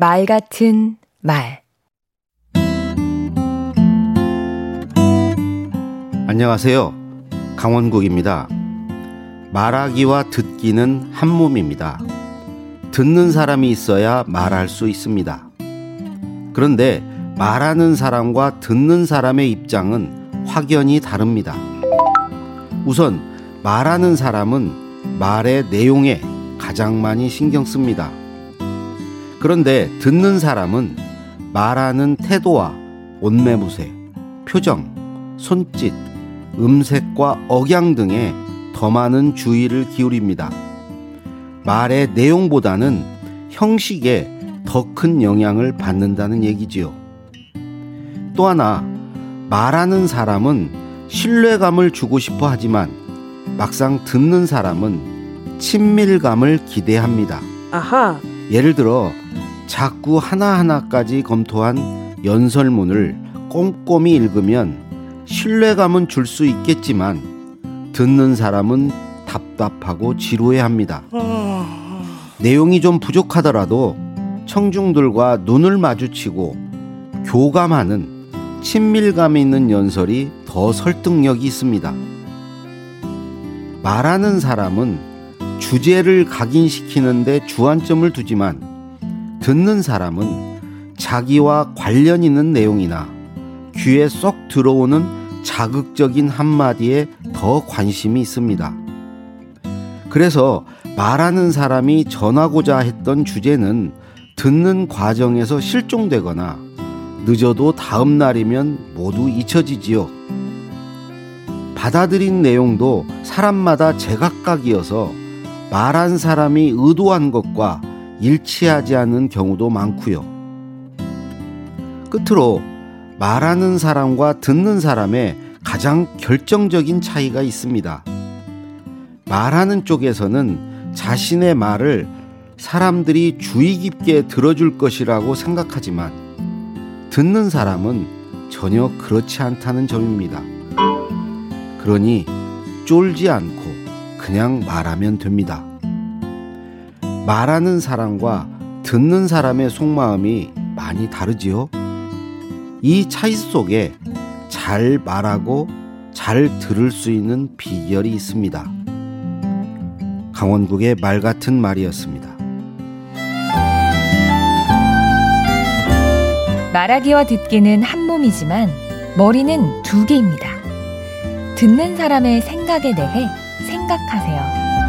말 같은 말 안녕하세요. 강원국입니다. 말하기와 듣기는 한 몸입니다. 듣는 사람이 있어야 말할 수 있습니다. 그런데 말하는 사람과 듣는 사람의 입장은 확연히 다릅니다. 우선 말하는 사람은 말의 내용에 가장 많이 신경 씁니다. 그런데 듣는 사람은 말하는 태도와 옷매무새, 표정, 손짓, 음색과 억양 등에 더 많은 주의를 기울입니다. 말의 내용보다는 형식에 더 큰 영향을 받는다는 얘기지요. 또 하나, 말하는 사람은 신뢰감을 주고 싶어 하지만 막상 듣는 사람은 친밀감을 기대합니다. 아하. 예를 들어, 자꾸 하나하나까지 검토한 연설문을 꼼꼼히 읽으면 신뢰감은 줄 수 있겠지만 듣는 사람은 답답하고 지루해 합니다. 내용이 좀 부족하더라도 청중들과 눈을 마주치고 교감하는 친밀감 있는 연설이 더 설득력이 있습니다. 말하는 사람은 주제를 각인시키는데 주안점을 두지만 듣는 사람은 자기와 관련 있는 내용이나 귀에 쏙 들어오는 자극적인 한마디에 더 관심이 있습니다. 그래서 말하는 사람이 전하고자 했던 주제는 듣는 과정에서 실종되거나 늦어도 다음 날이면 모두 잊혀지지요. 받아들인 내용도 사람마다 제각각이어서 말한 사람이 의도한 것과 일치하지 않는 경우도 많고요. 끝으로 말하는 사람과 듣는 사람의 가장 결정적인 차이가 있습니다. 말하는 쪽에서는 자신의 말을 사람들이 주의 깊게 들어줄 것이라고 생각하지만 듣는 사람은 전혀 그렇지 않다는 점입니다. 그러니 쫄지 않고 그냥 말하면 됩니다. 말하는 사람과 듣는 사람의 속마음이 많이 다르지요? 이 차이 속에 잘 말하고 잘 들을 수 있는 비결이 있습니다. 강원국의 말 같은 말이었습니다. 말하기와 듣기는 한 몸이지만 머리는 두 개입니다. 듣는 사람의 생각에 대해 생각하세요.